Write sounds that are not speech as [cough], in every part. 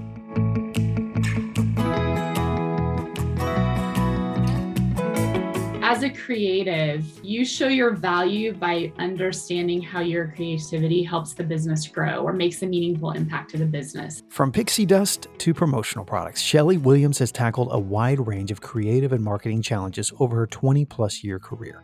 as creative, you show your value by understanding how your creativity helps the business grow or makes a meaningful impact to the business. From pixie dust to promotional products, Shelley Williams has tackled a wide range of creative and marketing challenges over her 20 plus year career.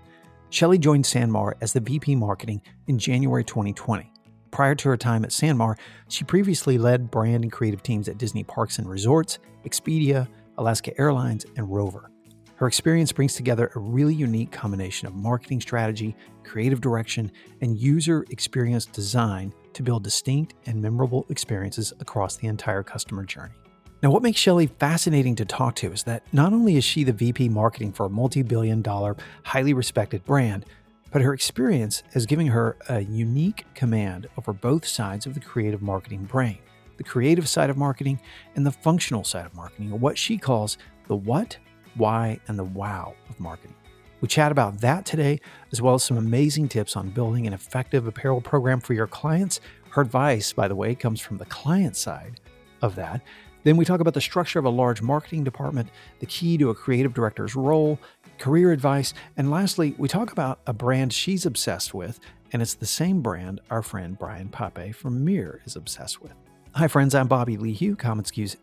Shelley joined Sanmar as the VP Marketing in January 2020. Prior to her time at Sanmar, she previously led brand and creative teams at Disney Parks and Resorts, Expedia, Alaska Airlines, and Rover. Her experience brings together a really unique combination of marketing strategy, creative direction, and user experience design to build distinct and memorable experiences across the entire customer journey. Now, what makes Shelley fascinating to talk to is that not only is she the VP marketing for a multi billion dollar, highly respected brand, but her experience has given her a unique command over both sides of the creative marketing brain the creative side of marketing and the functional side of marketing, or what she calls the what, why, and the wow of marketing. We chat about that today, as well as some amazing tips on building an effective apparel program for your clients. Her advice, by the way, comes from the client side of that. Then we talk about the structure of a large marketing department, the key to a creative director's role, career advice, and lastly, we talk about a brand she's obsessed with, and it's the same brand our friend Brian Pape from Mir is obsessed with. Hi, friends. I'm Bobby Lehew,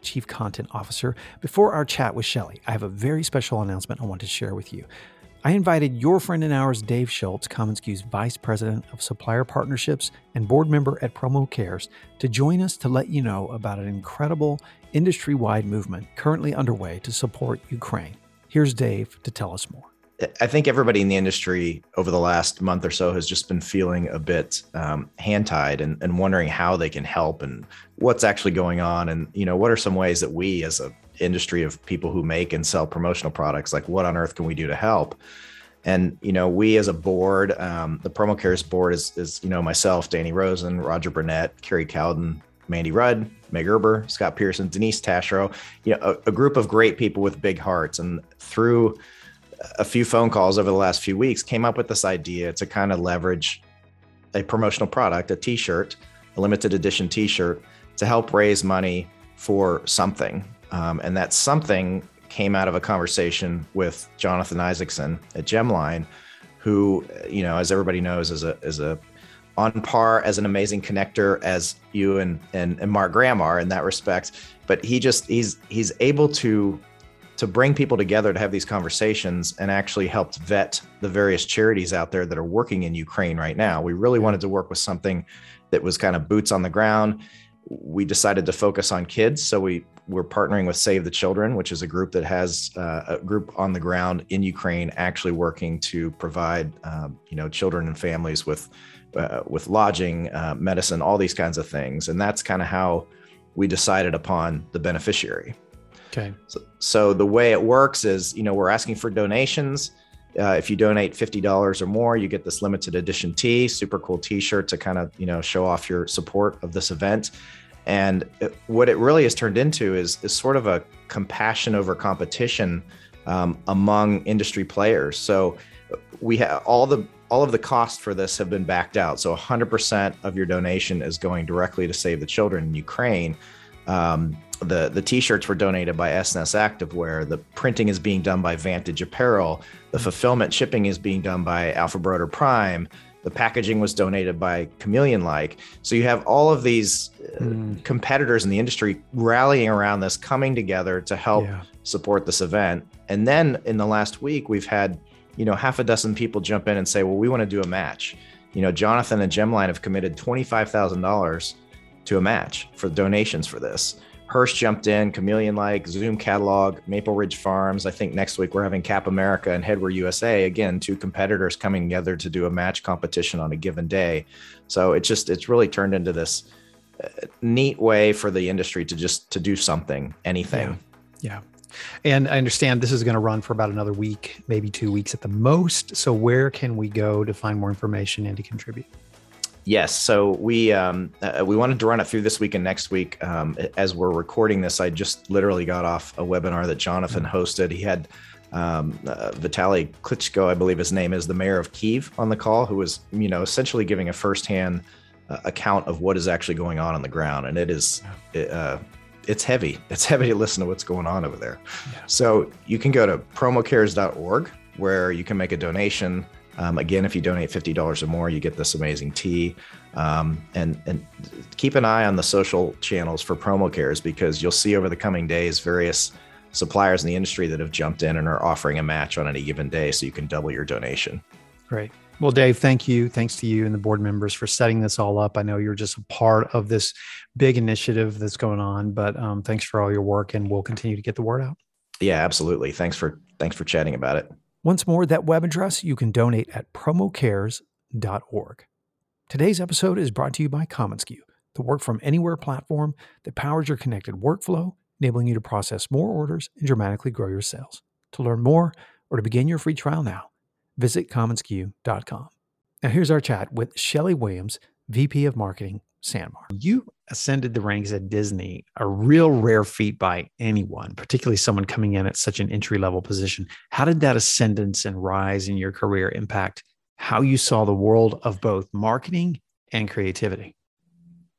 Chief Content Officer. Before our chat with Shelley, I have a very special announcement I want to share with you. I invited your friend and ours, Dave Schultz, commonsku's Vice President of Supplier Partnerships and board member at Promo Cares, to join us to let you know about an incredible industry wide movement currently underway to support Ukraine. Here's Dave to tell us more. I think everybody in the industry over the last month or so has just been feeling a bit um, hand tied and, and wondering how they can help and what's actually going on. And, you know, what are some ways that we as a industry of people who make and sell promotional products, like what on earth can we do to help? And, you know, we as a board, um, the Promo Cares board is, is, you know, myself, Danny Rosin, Roger Burnett, Carrie Cowden, Mandy Rudd, Meg Erber, Scott Pearson, Denise Taschereau, you know, a, a group of great people with big hearts. And through, a few phone calls over the last few weeks came up with this idea to kind of leverage a promotional product, a t-shirt, a limited edition t-shirt to help raise money for something. Um, and that something came out of a conversation with Jonathan Isaacson at Gemline, who, you know, as everybody knows, is a is a on par as an amazing connector as you and and, and Mark Graham are in that respect. But he just he's he's able to to bring people together to have these conversations and actually helped vet the various charities out there that are working in Ukraine right now. We really wanted to work with something that was kind of boots on the ground. We decided to focus on kids, so we we're partnering with Save the Children, which is a group that has uh, a group on the ground in Ukraine, actually working to provide um, you know children and families with uh, with lodging, uh, medicine, all these kinds of things, and that's kind of how we decided upon the beneficiary. Okay. So, so the way it works is, you know, we're asking for donations. Uh, if you donate $50 or more, you get this limited edition tee, super cool t-shirt to kind of, you know, show off your support of this event. And it, what it really has turned into is, is sort of a compassion over competition um, among industry players. So we have all the all of the costs for this have been backed out. So 100% of your donation is going directly to save the children in Ukraine. Um, the the t-shirts were donated by S&S Activewear. The printing is being done by Vantage Apparel. The fulfillment shipping is being done by Alpha Broder Prime. The packaging was donated by Chameleon Like. So you have all of these mm. competitors in the industry rallying around this, coming together to help yeah. support this event. And then in the last week, we've had you know half a dozen people jump in and say, "Well, we want to do a match." You know, Jonathan and Gemline have committed twenty five thousand dollars to a match for donations for this. Hirsch jumped in, Chameleon like, Zoom Catalog, Maple Ridge Farms. I think next week we're having Cap America and Headwear USA. Again, two competitors coming together to do a match competition on a given day. So it's just, it's really turned into this uh, neat way for the industry to just to do something, anything. Yeah. yeah. And I understand this is going to run for about another week, maybe two weeks at the most. So, where can we go to find more information and to contribute? Yes, so we um, uh, we wanted to run it through this week and next week. Um, as we're recording this, I just literally got off a webinar that Jonathan hosted. He had um, uh, Vitaly Klitschko, I believe his name is, the mayor of Kiev, on the call, who was you know essentially giving a firsthand uh, account of what is actually going on on the ground, and it is uh, it's heavy. It's heavy to listen to what's going on over there. Yeah. So you can go to promocares.org where you can make a donation. Um, again, if you donate fifty dollars or more, you get this amazing tea. Um, and and keep an eye on the social channels for promo cares because you'll see over the coming days various suppliers in the industry that have jumped in and are offering a match on any given day, so you can double your donation. Great. Well, Dave, thank you. Thanks to you and the board members for setting this all up. I know you're just a part of this big initiative that's going on, but um, thanks for all your work, and we'll continue to get the word out. Yeah, absolutely. Thanks for thanks for chatting about it. Once more, that web address you can donate at promocares.org. Today's episode is brought to you by commonsku, the work from anywhere platform that powers your connected workflow, enabling you to process more orders and dramatically grow your sales. To learn more or to begin your free trial now, visit commonsku.com. Now, here's our chat with Shelley Williams, VP of Marketing, Sanmar. You ascended the ranks at Disney, a real rare feat by anyone, particularly someone coming in at such an entry level position. How did that ascendance and rise in your career impact how you saw the world of both marketing and creativity?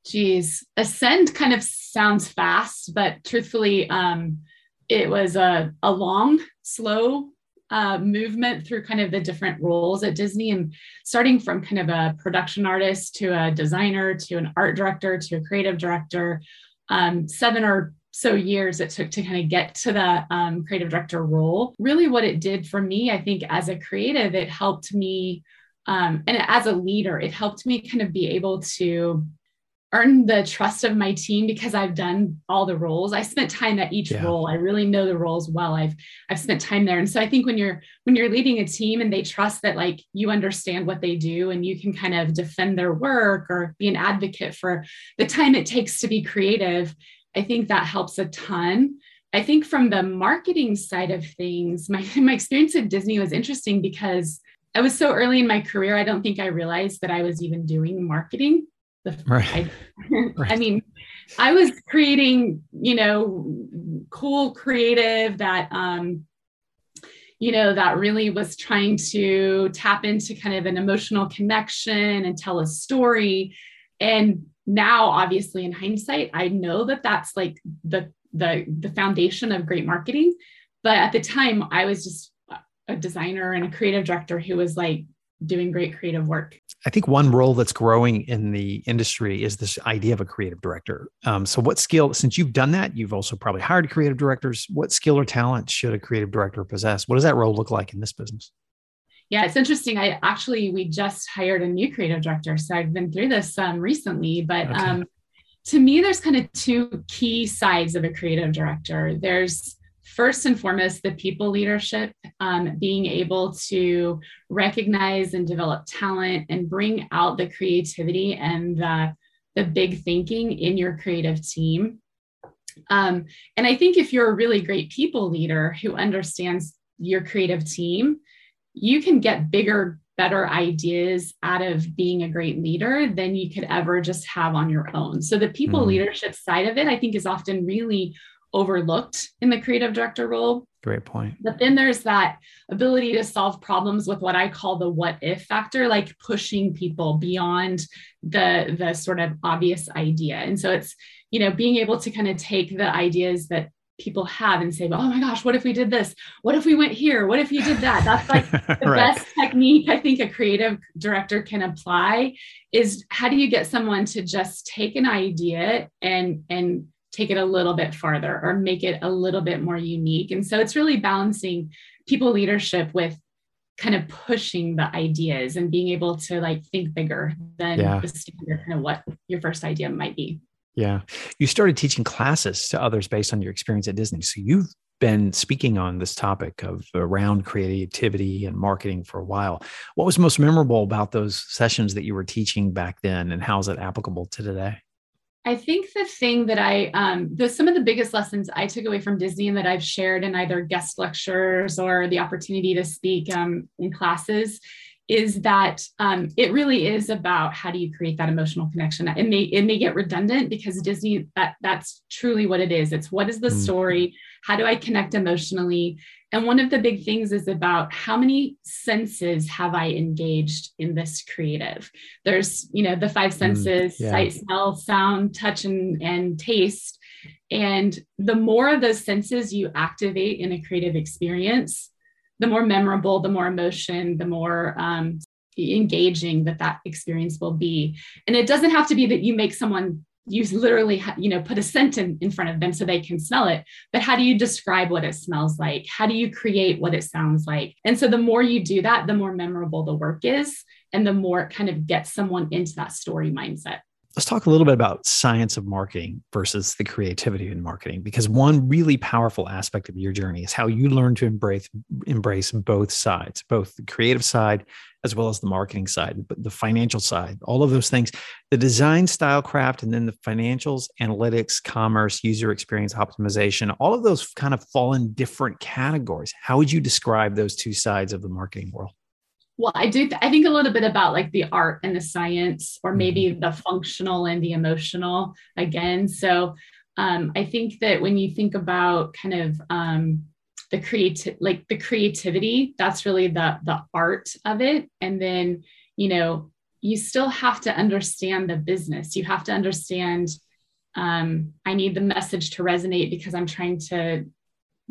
Geez, ascend kind of sounds fast, but truthfully, um, it was a, a long, slow uh, movement through kind of the different roles at Disney and starting from kind of a production artist to a designer to an art director to a creative director. Um, seven or so years it took to kind of get to the um, creative director role. Really, what it did for me, I think, as a creative, it helped me, um, and as a leader, it helped me kind of be able to earn the trust of my team because I've done all the roles. I spent time at each yeah. role. I really know the roles well. I've I've spent time there. And so I think when you're when you're leading a team and they trust that like you understand what they do and you can kind of defend their work or be an advocate for the time it takes to be creative, I think that helps a ton. I think from the marketing side of things, my [laughs] my experience at Disney was interesting because I was so early in my career, I don't think I realized that I was even doing marketing the, [laughs] right. I, [laughs] right. I mean, I was creating, you know, cool creative that, um, you know, that really was trying to tap into kind of an emotional connection and tell a story. And now, obviously, in hindsight, I know that that's like the the the foundation of great marketing. But at the time, I was just a designer and a creative director who was like doing great creative work. I think one role that's growing in the industry is this idea of a creative director. Um, so, what skill, since you've done that, you've also probably hired creative directors. What skill or talent should a creative director possess? What does that role look like in this business? Yeah, it's interesting. I actually, we just hired a new creative director. So, I've been through this um, recently, but okay. um, to me, there's kind of two key sides of a creative director. There's first and foremost the people leadership um, being able to recognize and develop talent and bring out the creativity and the, the big thinking in your creative team um, and i think if you're a really great people leader who understands your creative team you can get bigger better ideas out of being a great leader than you could ever just have on your own so the people mm. leadership side of it i think is often really overlooked in the creative director role. Great point. But then there's that ability to solve problems with what I call the what if factor, like pushing people beyond the the sort of obvious idea. And so it's, you know, being able to kind of take the ideas that people have and say, oh my gosh, what if we did this? What if we went here? What if you did that? That's like [laughs] the right. best technique I think a creative director can apply is how do you get someone to just take an idea and and take it a little bit farther or make it a little bit more unique. And so it's really balancing people leadership with kind of pushing the ideas and being able to like think bigger than yeah. the standard kind of what your first idea might be. Yeah. You started teaching classes to others based on your experience at Disney. So you've been speaking on this topic of around creativity and marketing for a while. What was most memorable about those sessions that you were teaching back then and how is it applicable to today? I think the thing that I, um, the, some of the biggest lessons I took away from Disney and that I've shared in either guest lectures or the opportunity to speak um, in classes is that um, it really is about how do you create that emotional connection. It may it may get redundant because Disney that that's truly what it is. It's what is the mm. story? How do I connect emotionally? And one of the big things is about how many senses have I engaged in this creative? There's, you know, the five mm, senses mm, yeah. sight, smell, sound, touch, and, and taste. And the more of those senses you activate in a creative experience, the more memorable, the more emotion, the more um, engaging that that experience will be. And it doesn't have to be that you make someone you literally you know put a scent in, in front of them so they can smell it. But how do you describe what it smells like? How do you create what it sounds like? And so the more you do that the more memorable the work is and the more it kind of gets someone into that story mindset let's talk a little bit about science of marketing versus the creativity in marketing because one really powerful aspect of your journey is how you learn to embrace embrace both sides both the creative side as well as the marketing side but the financial side all of those things. The design style craft and then the financials analytics commerce user experience optimization all of those kind of fall in different categories. How would you describe those two sides of the marketing world well i do th- i think a little bit about like the art and the science or maybe mm-hmm. the functional and the emotional again. So um, i think that when you think about kind of um, the creative like the creativity that's really the the art of it. And then you know you still have to understand the business. You have to understand um, i need the message to resonate because i'm trying to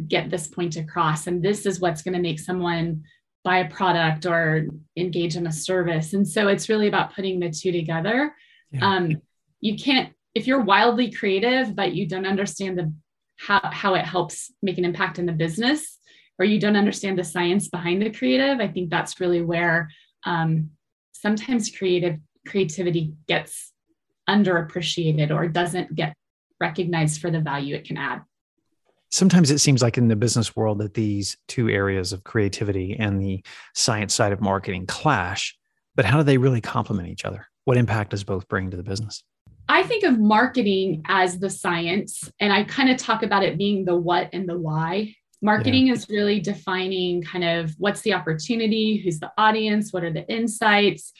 get this point across. And this is what's going to make someone buy a product or engage in a service. And so it's really about putting the two together. Yeah. Um, you can't, if you're wildly creative, but you don't understand the how, how it helps make an impact in the business, or you don't understand the science behind the creative, I think that's really where um, sometimes creative creativity gets underappreciated or doesn't get recognized for the value it can add sometimes it seems like in the business world that these two areas of creativity and the science side of marketing clash but how do they really complement each other? What impact does both bring to the business? I think of marketing as the science and i kind of talk about it being the what and the why. Marketing yeah. is really defining kind of what's the opportunity who's the audience what are the insights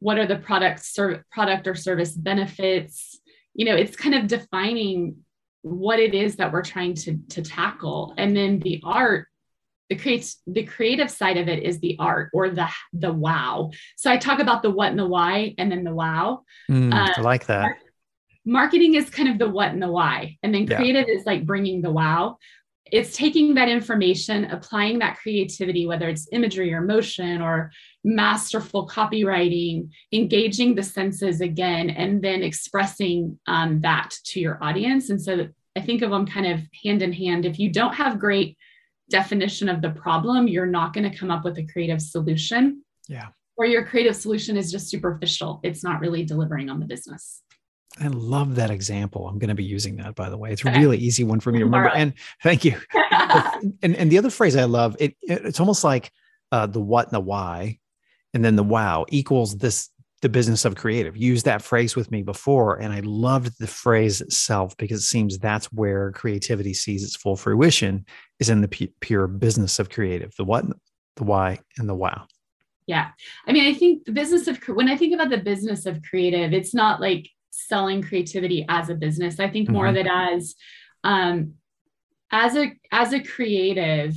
what are the product ser- product or service benefits. You know it's kind of defining what it is that we're trying to, to tackle. And then the art, the creates the creative side of it is the art or the the wow. So I talk about the what and the why and then the wow. Mm, uh, I like that. Marketing is kind of the what and the why. And then creative yeah. is like bringing the wow. It's taking that information, applying that creativity, whether it's imagery or motion or masterful copywriting, engaging the senses again, and then expressing um, that to your audience. And so I think of them kind of hand in hand. If you don't have great definition of the problem, you're not going to come up with a creative solution. Yeah. Or your creative solution is just superficial. It's not really delivering on the business. I love that example. I'm going to be using that, by the way. It's a really easy one for me to [laughs] remember. And thank you. [laughs] and, and the other phrase I love, it, it's almost like uh, the what and the why and then the wow equals this the business of creative use that phrase with me before and i loved the phrase itself because it seems that's where creativity sees its full fruition is in the p- pure business of creative the what the why and the wow yeah i mean i think the business of when i think about the business of creative it's not like selling creativity as a business i think more mm-hmm. of it as um as a as a creative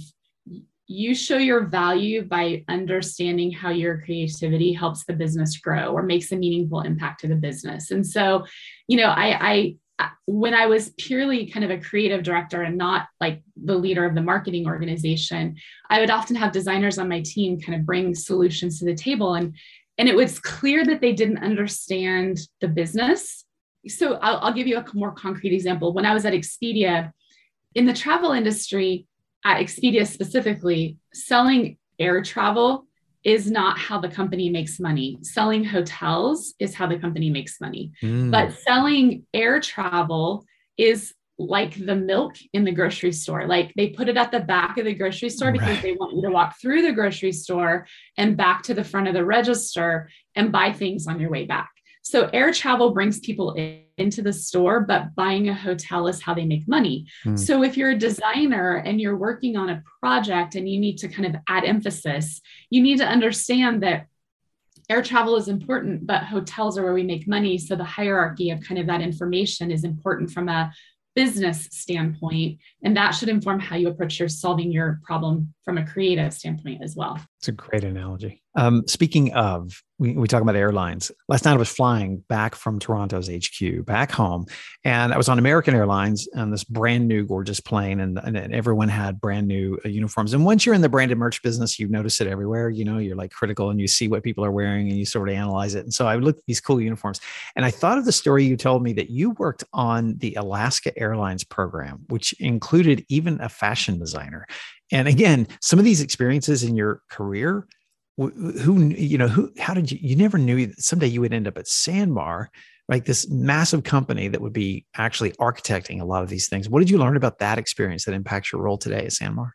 you show your value by understanding how your creativity helps the business grow or makes a meaningful impact to the business. And so, you know, I, I when I was purely kind of a creative director and not like the leader of the marketing organization, I would often have designers on my team kind of bring solutions to the table. And, and it was clear that they didn't understand the business. So I'll, I'll give you a more concrete example. When I was at Expedia, in the travel industry, at Expedia specifically, selling air travel is not how the company makes money. Selling hotels is how the company makes money. Mm. But selling air travel is like the milk in the grocery store. Like they put it at the back of the grocery store because right. they want you to walk through the grocery store and back to the front of the register and buy things on your way back. So air travel brings people in, into the store, but buying a hotel is how they make money. Hmm. So if you're a designer and you're working on a project and you need to kind of add emphasis, you need to understand that air travel is important, but hotels are where we make money. So the hierarchy of kind of that information is important from a business standpoint and that should inform how you approach your solving your problem from a creative standpoint as well it's a great analogy. Um, speaking of we, we talk about airlines. Last night i was flying back from toronto's hq back home and i was on american airlines on this brand new gorgeous plane and, and, everyone had brand new uh, uniforms. And once you're in the branded merch business you notice it everywhere you know you're like critical and you see what people are wearing and you sort of analyze it. And so i looked at these cool uniforms and i thought of the story you told me that you worked on the alaska airlines program which included even a fashion designer and again some of these experiences in your career who you know who how did you you never knew someday you would end up at sanmar like this massive company that would be actually architecting a lot of these things. What did you learn about that experience that impacts your role today at sanmar?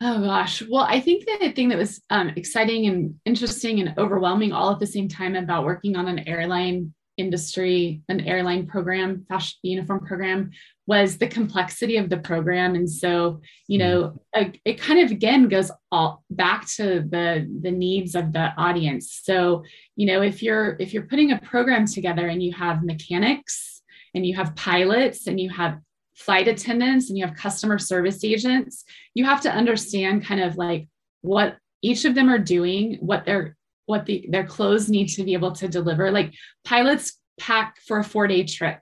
Oh gosh. Well i think the thing that was um, exciting and interesting and overwhelming all at the same time about working on an airline industry an airline program fashion uniform program was the complexity of the program. And so you know mm. it kind of again goes all back to the the needs of the audience. So you know if you're if you're putting a program together and you have mechanics and you have pilots and you have flight attendants and you have customer service agents you have to understand kind of like what each of them are doing what their what the, their clothes need to be able to deliver. Like pilots pack for a four day trip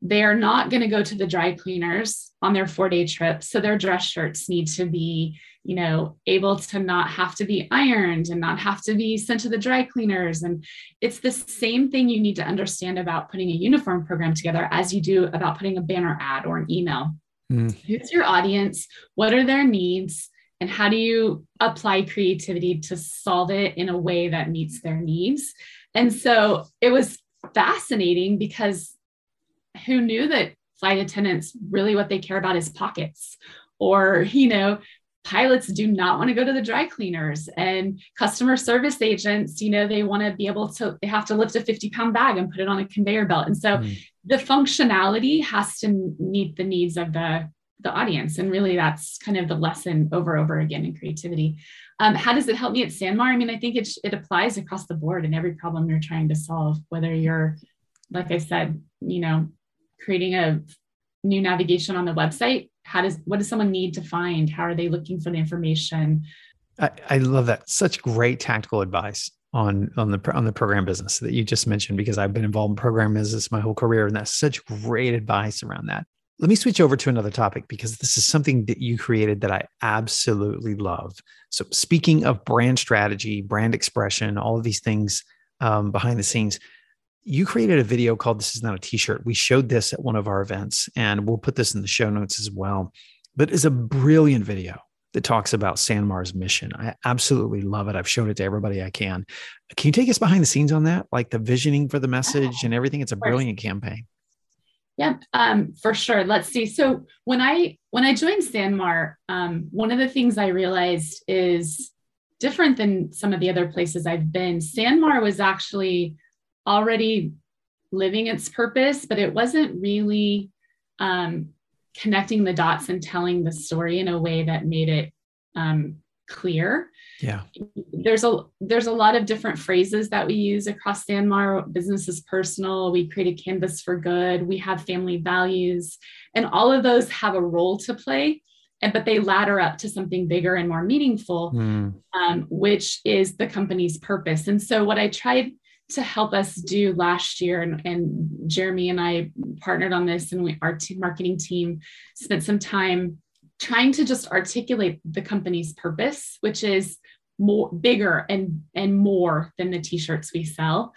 they are not going to go to the dry cleaners on their four day trip. So their dress shirts need to be, you know, able to not have to be ironed and not have to be sent to the dry cleaners. And it's the same thing you need to understand about putting a uniform program together as you do about putting a banner ad or an email. Mm. Who's your audience? What are their needs? And how do you apply creativity to solve it in a way that meets their needs? And so it was fascinating because who knew that flight attendants really what they care about is pockets or you know pilots do not want to go to the dry cleaners and customer service agents you know they want to be able to they have to lift a 50 pound bag and put it on a conveyor belt. And so mm. the functionality has to meet the needs of the the audience. And really that's kind of the lesson over over again in creativity. Um, how does it help me at sanmar? I mean i think it, it applies across the board in every problem you're trying to solve whether you're like i said you know creating a new navigation on the website how does what does someone need to find how are they looking for the information I, I love that such great tactical advice on on the on the program business that you just mentioned because I've been involved in program business my whole career and that's such great advice around that. Let me switch over to another topic because this is something that you created that I absolutely love. So speaking of brand strategy, brand expression, all of these things um, behind the scenes, you created a video called This Is Not a T shirt. We showed this at one of our events, and we'll put this in the show notes as well. But it's a brilliant video that talks about Sanmar's mission. I absolutely love it. I've shown it to everybody I can. Can you take us behind the scenes on that? Like the visioning for the message and everything? It's a brilliant campaign. Yep, um, for sure. Let's see. So when I when I joined Sanmar, um, one of the things I realized is different than some of the other places I've been. Sanmar was actually already living its purpose, but it wasn't really um, connecting the dots and telling the story in a way that made it um, clear. Yeah. There's a there's a lot of different phrases that we use across Sanmar. Business is personal. We create a canvas for good. We have family values, and all of those have a role to play. And but they ladder up to something bigger and more meaningful, mm. um, which is the company's purpose. And so what I tried to help us do last year. And, and jeremy and i partnered on this and we, our team, marketing team spent some time trying to just articulate the company's purpose which is more bigger and and more than the t-shirts we sell.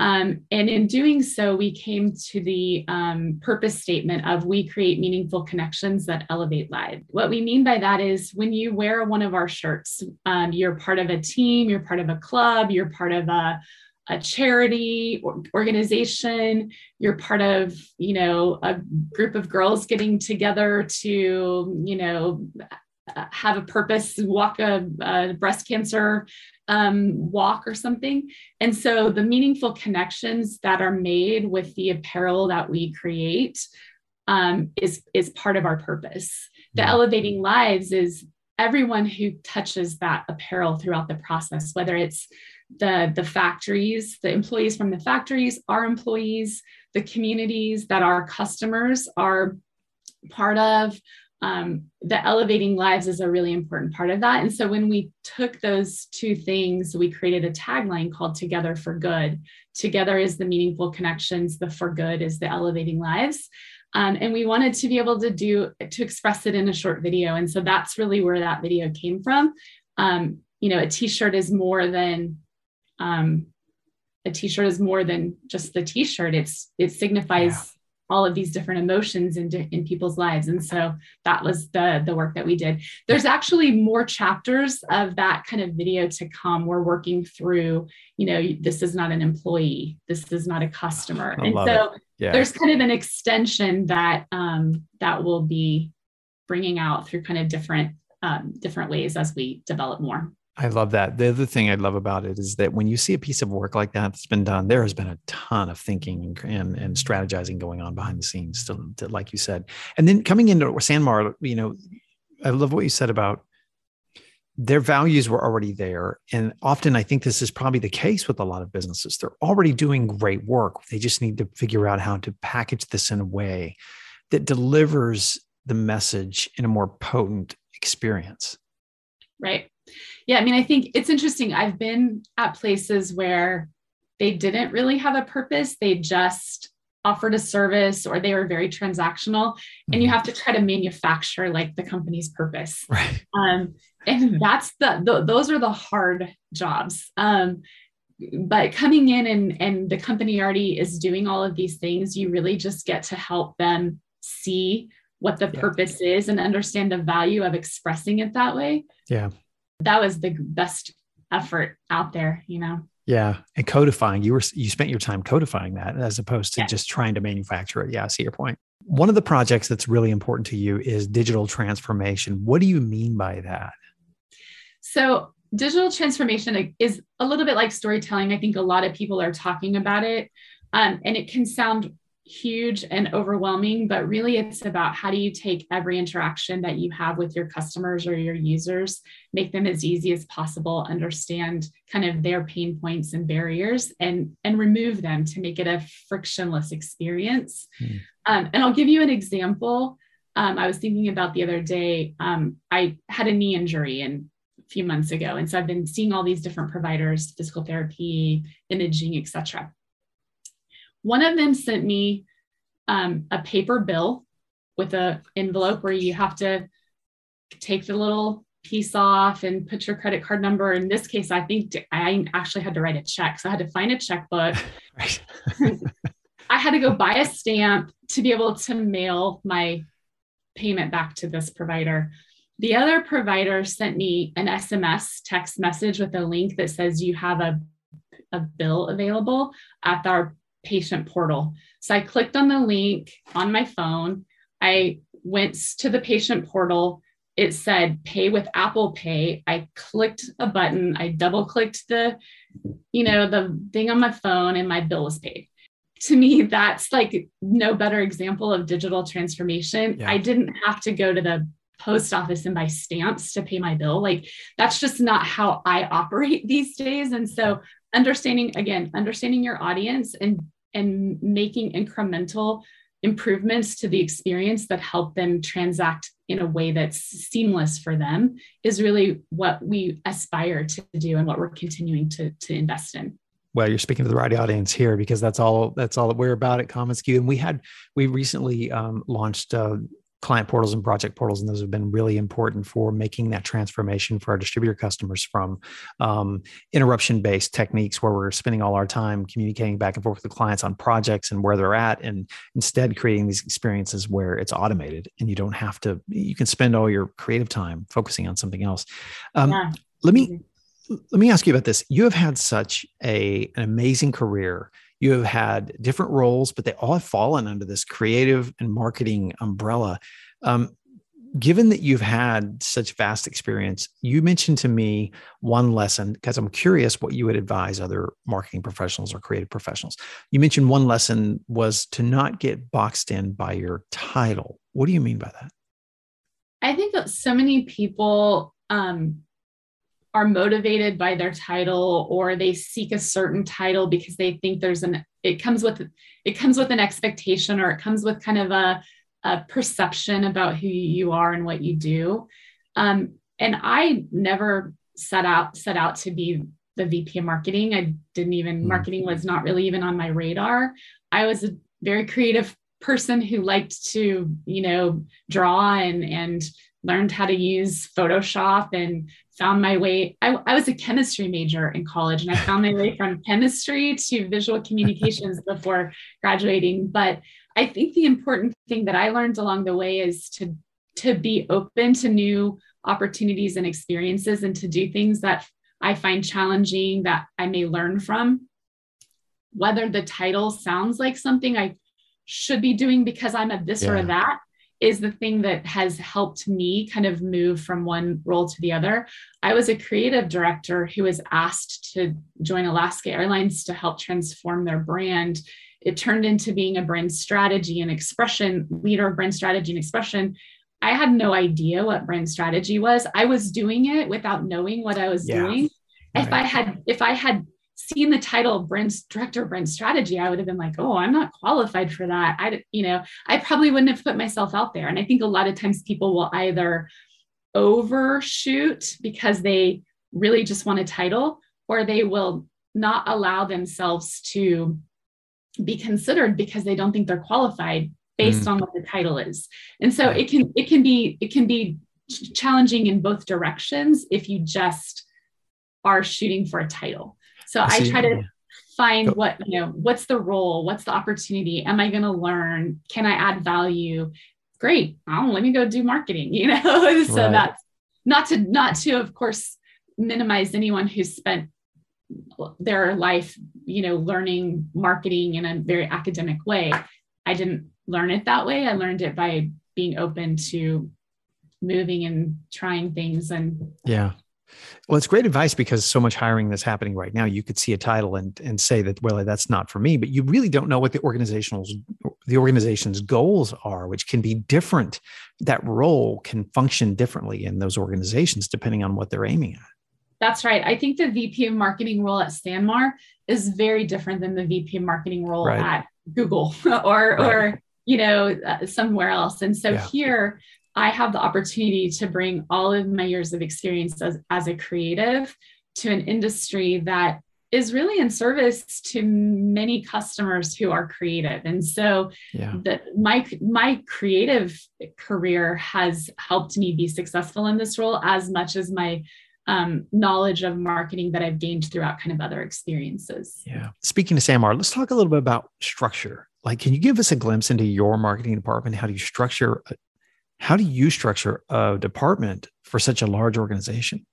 Um, and in doing so we came to the um, purpose statement of we create meaningful connections that elevate lives. What we mean by that is when you wear one of our shirts um, you're part of a team you're part of a club you're part of a a charity or organization you're part of you know a group of girls getting together to you know have a purpose, walk a, a breast cancer um, walk or something. And so the meaningful connections that are made with the apparel that we create um, is, is part of our purpose. The yeah. elevating lives is everyone who touches that apparel throughout the process, whether it's the, the factories, the employees from the factories, our employees, the communities that our customers are part of, um, the elevating lives is a really important part of that. And so when we took those two things, we created a tagline called Together for Good. Together is the meaningful connections, the for good is the elevating lives. Um, and we wanted to be able to do to express it in a short video. And so that's really where that video came from. Um, you know, a t-shirt is more than um, a t-shirt is more than just the t-shirt. It's it signifies yeah. all of these different emotions in, in people's lives. And so that was the the work that we did. There's actually more chapters of that kind of video to come. We're working through you know this is not an employee. This is not a customer. I and so yeah. there's kind of an extension that um, that will be bringing out through kind of different um, different ways as we develop more I love that. The other thing I love about it is that when you see a piece of work like that that's been done, there has been a ton of thinking and, and strategizing going on behind the scenes, to, to, like you said. And then coming into Sanmar, you know, I love what you said about their values were already there. And often I think this is probably the case with a lot of businesses. They're already doing great work. They just need to figure out how to package this in a way that delivers the message in a more potent experience. Right. Yeah, I mean, I think it's interesting. I've been at places where they didn't really have a purpose. They just offered a service or they were very transactional and you mm-hmm. have to try to manufacture like the company's purpose. Right. Um, and [laughs] that's the, the, those are the hard jobs. Um, but coming in and, and the company already is doing all of these things, you really just get to help them see what the yeah. purpose is and understand the value of expressing it that way. Yeah that was the best effort out there, you know. Yeah, and codifying. You were you spent your time codifying that as opposed to yeah. just trying to manufacture it. Yeah, I see your point. One of the projects that's really important to you is digital transformation. What do you mean by that? So, digital transformation is a little bit like storytelling. I think a lot of people are talking about it, um, and it can sound huge and overwhelming, but really it's about how do you take every interaction that you have with your customers or your users, make them as easy as possible, understand kind of their pain points and barriers, and, and remove them to make it a frictionless experience. Mm. Um, and I'll give you an example. Um, I was thinking about the other day, um, I had a knee injury and a few months ago. And so I've been seeing all these different providers, physical therapy, imaging, etc. One of them sent me um, a paper bill with an envelope where you have to take the little piece off and put your credit card number. In this case, I think I actually had to write a check. So I had to find a checkbook. [laughs] [laughs] I had to go buy a stamp to be able to mail my payment back to this provider. The other provider sent me an SMS text message with a link that says you have a, a bill available at our patient portal. So I clicked on the link on my phone. I went to the patient portal. It said pay with Apple Pay. I clicked a button. I double clicked the, you know, the thing on my phone and my bill was paid. To me, that's like no better example of digital transformation. Yeah. I didn't have to go to the post office and buy stamps to pay my bill. Like that's just not how I operate [laughs] these days. And so understanding again, understanding your audience and and making incremental improvements to the experience that help them transact in a way that's seamless for them is really what we aspire to do and what we're continuing to, to invest in. Well you're speaking to the right audience here because that's all that's all that we're about at commonsku and we had we recently um, launched uh, client portals and project portals, and those have been really important for making that transformation for our distributor customers from um, interruption based techniques where we're spending all our time communicating back and forth with the clients on projects and where they're at, and instead creating these experiences where it's automated and you don't have to, you can spend all your creative time focusing on something else. Um, yeah. Let me. Let me ask you about this. You have had such a, an amazing career you have had different roles, but they all have fallen under this creative and marketing umbrella. Um, given that you've had such vast experience, you mentioned to me one lesson because I'm curious what you would advise other marketing professionals or creative professionals. You mentioned one lesson was to not get boxed in by your title. What do you mean by that? I think that so many people um, are motivated by their title or they seek a certain title because they think there's an it comes with it comes with an expectation or it comes with kind of a, a perception about who you are and what you do. Um, and i never set out set out to be the vp of marketing. I didn't even mm. marketing was not really even on my radar. I was a very creative person who liked to, you know, draw and and learned how to use Photoshop and found my way. I, I, was a chemistry major in college and I found my way from chemistry to visual communications before graduating. But I think the important thing that I learned along the way is to, to be open to new opportunities and experiences and to do things that I find challenging that I may learn from. Whether the title sounds like something I should be doing because I'm a this yeah. or a that is the thing that has helped me kind of move from one role to the other. I was a creative director who was asked to join Alaska Airlines to help transform their brand. It turned into being a brand strategy and expression leader of brand strategy and expression. I had no idea what brand strategy was. I was doing it without knowing what I was yeah. doing. Right. If I had if I had seen the title brand director brand strategy i would have been like oh i'm not qualified for that. I you know i probably wouldn't have put myself out there. And i think a lot of times people will either overshoot because they really just want a title or they will not allow themselves to be considered because they don't think they're qualified based mm. on what the title is. And so it can it can be it can be challenging in both directions if you just are shooting for a title so I, I try to find what, you know, what's the role? What's the opportunity? Am I going to learn? Can I add value? Great. Oh, let me go do marketing, [laughs] you know? so right. that's not to, not to, of course, minimize anyone who's spent their life, you know, learning marketing in a very academic way. I didn't learn it that way. I learned it by being open to moving and trying things and yeah well, it's great advice because so much hiring that's happening right now. You could see a title and and say that well, that's not for me, but you really don't know what the organizational's the organization's goals are, which can be different. That role can function differently in those organizations depending on what they're aiming at. That's right. I think the VP of marketing role at Sanmar is very different than the VP of marketing role right. at Google [laughs] or right. or you know uh, somewhere else. And so yeah. here I have the opportunity to bring all of my years of experience as, as a creative to an industry that is really in service to many customers who are creative and so yeah. the, my my creative career has helped me be successful in this role as much as my um, knowledge of marketing that I've gained throughout kind of other experiences. Yeah. Speaking of Sanmar, let's talk a little bit about structure. Like, can you give us a glimpse into your marketing department? How do you structure how do you structure a department for such a large organization?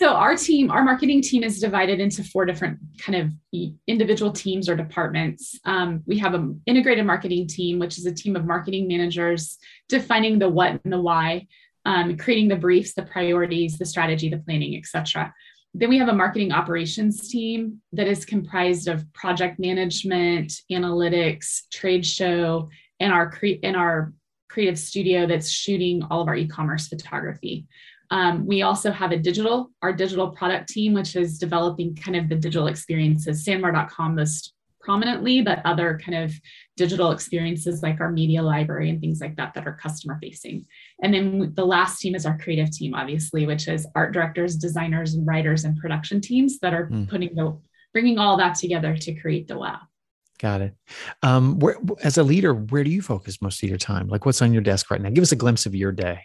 So our team, our marketing team is divided into four different kind of individual teams or departments. Um, we have an integrated marketing team, which is a team of marketing managers defining the what and the why, um, creating the briefs, the priorities, the strategy, the planning, etc. Then we have a marketing operations team that is comprised of project management, analytics, trade show, and our cre- and our creative studio that's shooting all of our e-commerce photography. Um, we also have a digital, our digital product team, which is developing kind of the digital experiences, sanmar.com most prominently, but other kind of digital experiences like our media library and things like that that are customer facing. And then the last team is our creative team, obviously, which is art directors, designers, and writers and production teams that are mm. putting the bringing all that together to create the wow. Got it. Um, where, as a leader, where do you focus most of your time? Like, what's on your desk right now? Give us a glimpse of your day.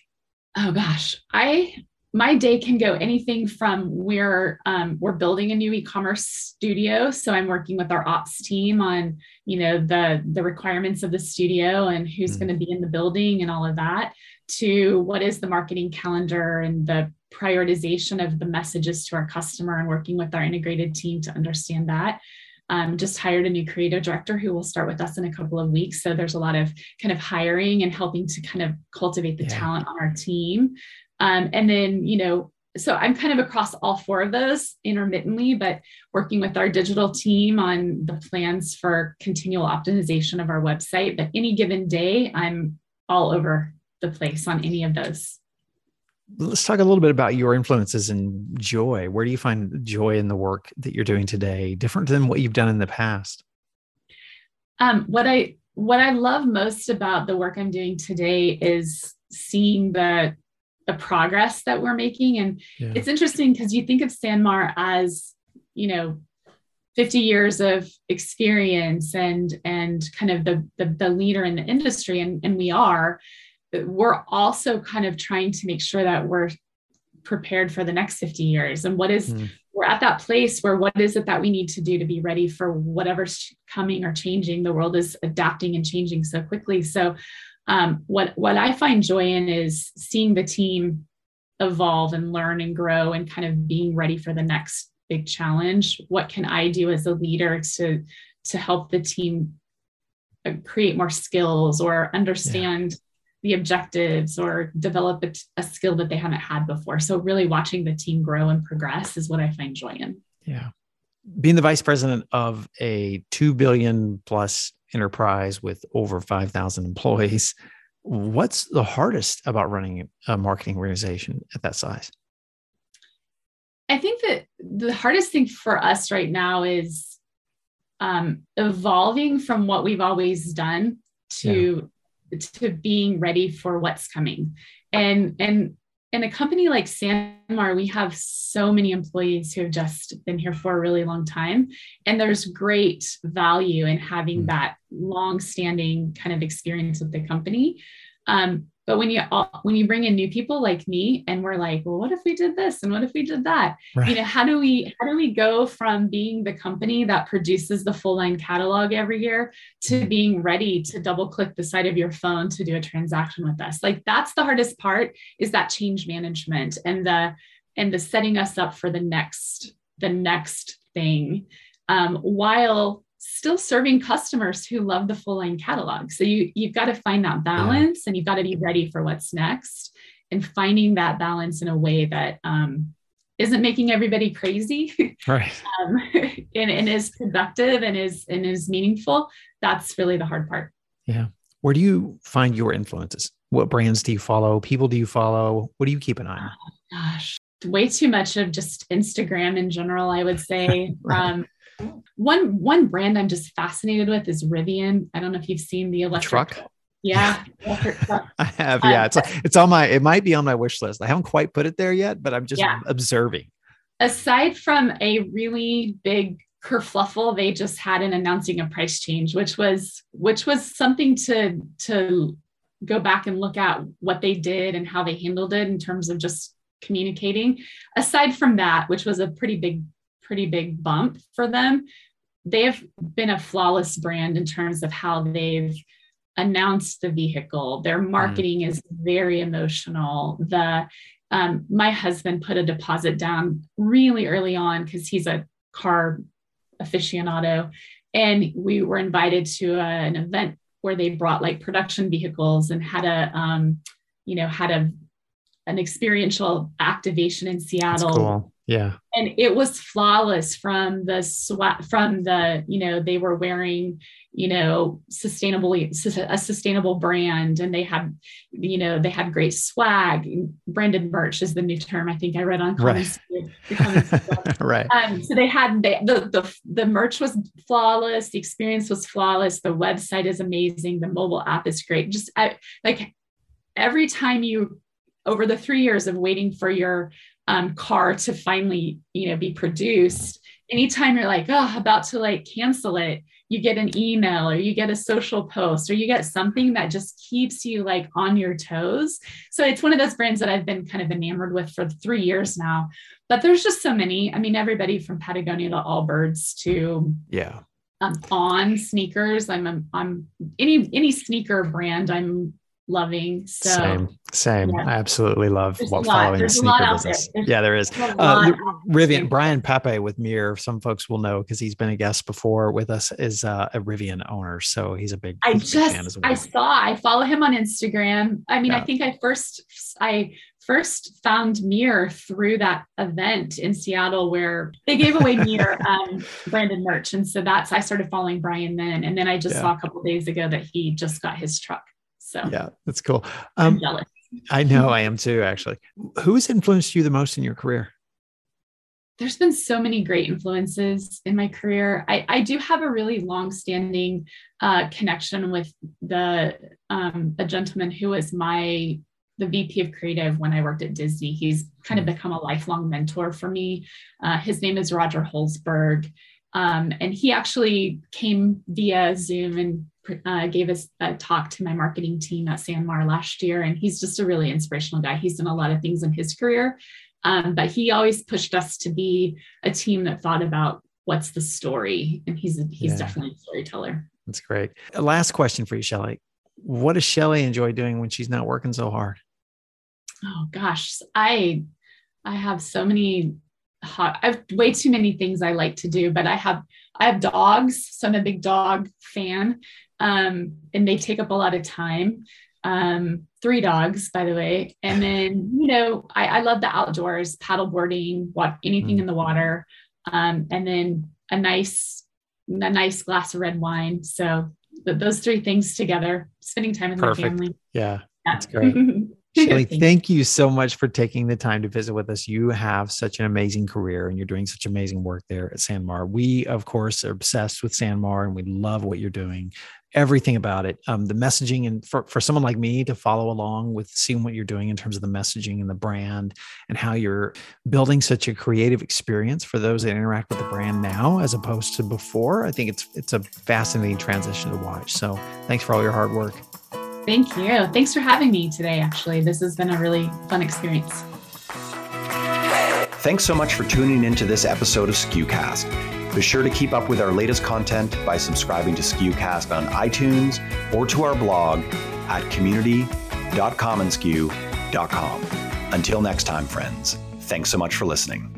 Oh gosh, I my day can go anything from we're um, we're building a new e-commerce studio, so I'm working with our ops team on you know the the requirements of the studio and who's mm. going to be in the building and all of that. To what is the marketing calendar and the prioritization of the messages to our customer and working with our integrated team to understand that um, just hired a new creative director who will start with us in a couple of weeks. So there's a lot of kind of hiring and helping to kind of cultivate the yeah. talent on our team. Um, and then, you know, so I'm kind of across all four of those intermittently, but working with our digital team on the plans for continual optimization of our website. But any given day, I'm all over the place on any of those. Let's talk a little bit about your influences and joy. Where do you find joy in the work that you're doing today, different than what you've done in the past? Um, what I what I love most about the work I'm doing today is seeing the the progress that we're making. And yeah. it's interesting because you think of SanMar as, you know, 50 years of experience and and kind of the, the, the leader in the industry, and, and we are, we're also kind of trying to make sure that we're prepared for the next 50 years. And what is mm. we're at that place where what is it that we need to do to be ready for whatever's coming or changing? The world is adapting and changing so quickly. So um, what what I find joy in is seeing the team evolve and learn and grow and kind of being ready for the next big challenge. What can I do as a leader to to help the team uh, create more skills or understand yeah. The objectives or develop a, a skill that they haven't had before? So really watching the team grow and progress is what I find joy in. Yeah. Being the vice president of a 2 billion plus enterprise with over 5,000 employees. What's the hardest about running a marketing organization at that size? I think that the hardest thing for us right now is um, evolving from what we've always done to. To being ready for what's coming. And and in a company like SanMar, we have so many employees who have just been here for a really long time. And there's great value in having mm. that long standing kind of experience with the company. Um, but when you when you bring in new people like me, and we're like, well, what if we did this, and what if we did that? Right. You know, how do we how do we go from being the company that produces the full line catalog every year to mm-hmm. being ready to double click the side of your phone to do a transaction with us? Like that's the hardest part is that change management and the and the setting us up for the next the next thing, um, while still serving customers who love the full line catalog. So you you've got to find that balance yeah. and you've got to be ready for what's next and finding that balance in a way that um, not making everybody crazy. [laughs] Right. Um, [laughs] and, and is productive and is and is meaningful. That's really the hard part. Yeah. Where do you find your influences? What brands do you follow? People do you follow? What do you keep an eye on? Oh, gosh. Way too much of just instagram in general i would say. [laughs] Right. um, one one brand I'm just fascinated with is Rivian. I don't know if you've seen the electric truck. Yeah, [laughs] I have. Yeah, um, it's it's on my it might be on my wish list. I haven't quite put it there yet, but I'm just yeah. observing. Aside from a really big kerfluffle, they just had an announcing a price change, which was which was something to to go back and look at what they did and how they handled it in terms of just communicating. Aside from that, which was a pretty big pretty big bump for them. They have been a flawless brand in terms of how they've announced the vehicle. Their mm. marketing mm. is very emotional. The um, my husband put a deposit down really early on because he's a car aficionado, and we were invited to a, an event where they brought like production vehicles and had a um, you know had a an experiential activation in Seattle. Yeah. And it was flawless from the swat from the, you know, they were wearing, you know, sustainably a sustainable brand and they had, you know, they had great swag. Branded merch is the new term I think I read on right. [laughs] right. Um, so they had they, the, the the merch was flawless, the experience was flawless, the website is amazing, the mobile app is great. Just I, like every time you over the three years of waiting for your um, car to finally you know be produced. Anytime you're like oh about to like cancel it you get an email or you get a social post or you get something that just keeps you like on your toes. So it's one of those brands that i've been kind of enamored with for three years now. But there's just so many. I mean everybody from patagonia to allbirds to yeah. um, on sneakers. I'm i'm any any sneaker brand i'm loving. So same, same. yeah. I absolutely love There's what following the sneaker out there. business. Yeah, there is. Uh, lot the- out Rivian. Brian Pepe with Mir, some folks will know because he's been a guest before with us, is uh, a Rivian owner. So he's a big, I he's big fan just as I saw I follow him on Instagram. I mean, Yeah. I think I first I first found Mir through that event in Seattle where they gave away Mir [laughs] um, branded merch, and so that's I started following Brian then, and then I just Yeah. saw a couple days ago that he just got his truck. So yeah, that's cool. Um. I know I am too, actually. Who has influenced you the most in your career? there's been so many great influences in my career. I, I do have a really long-standing uh, connection with the um, a gentleman who was my the VP of creative when I worked at Disney. He's kind of become a lifelong mentor for me. Uh, his name is Roger Holzberg, um, and he actually came via Zoom and uh, gave us a talk to my marketing team at SanMar last year. And he's just a really inspirational guy. He's done a lot of things in his career um, but he always pushed us to be a team that thought about what's the story, and he's he's Yeah. definitely a storyteller. That's great. Last question for you, Shelley. What does Shelley enjoy doing when she's not working so hard? Oh gosh, I I have so many hot. I have way too many things I like to do, but I have I have dogs, so I'm a big dog fan, um, and they take up a lot of time. Um, three dogs, by the way, and then you know I, I love the outdoors, paddle boarding, what anything Mm. in the water, um, and then a nice a nice glass of red wine. So th- those three things together, spending time with Perfect. my family. Yeah. Yeah. That's great. [laughs] Shelley, [laughs] Thank you. so much for taking the time to visit with us. You have such an amazing career and you're doing such amazing work there at SanMar. We, of course, are obsessed with SanMar and we love what you're doing, everything about it. Um, the messaging, and for, for someone like me to follow along with seeing what you're doing in terms of the messaging and the brand and how you're building such a creative experience for those that interact with the brand now as opposed to before. I think it's it's a fascinating transition to watch. So thanks for all your hard work. Thank you. Thanks for having me today, actually. This has been a really fun experience. Thanks so much for tuning into this episode of SKUcast. Be sure to keep up with our latest content by subscribing to SKUcast on iTunes or to our blog at community.commonsku.com. Until next time, friends, thanks so much for listening.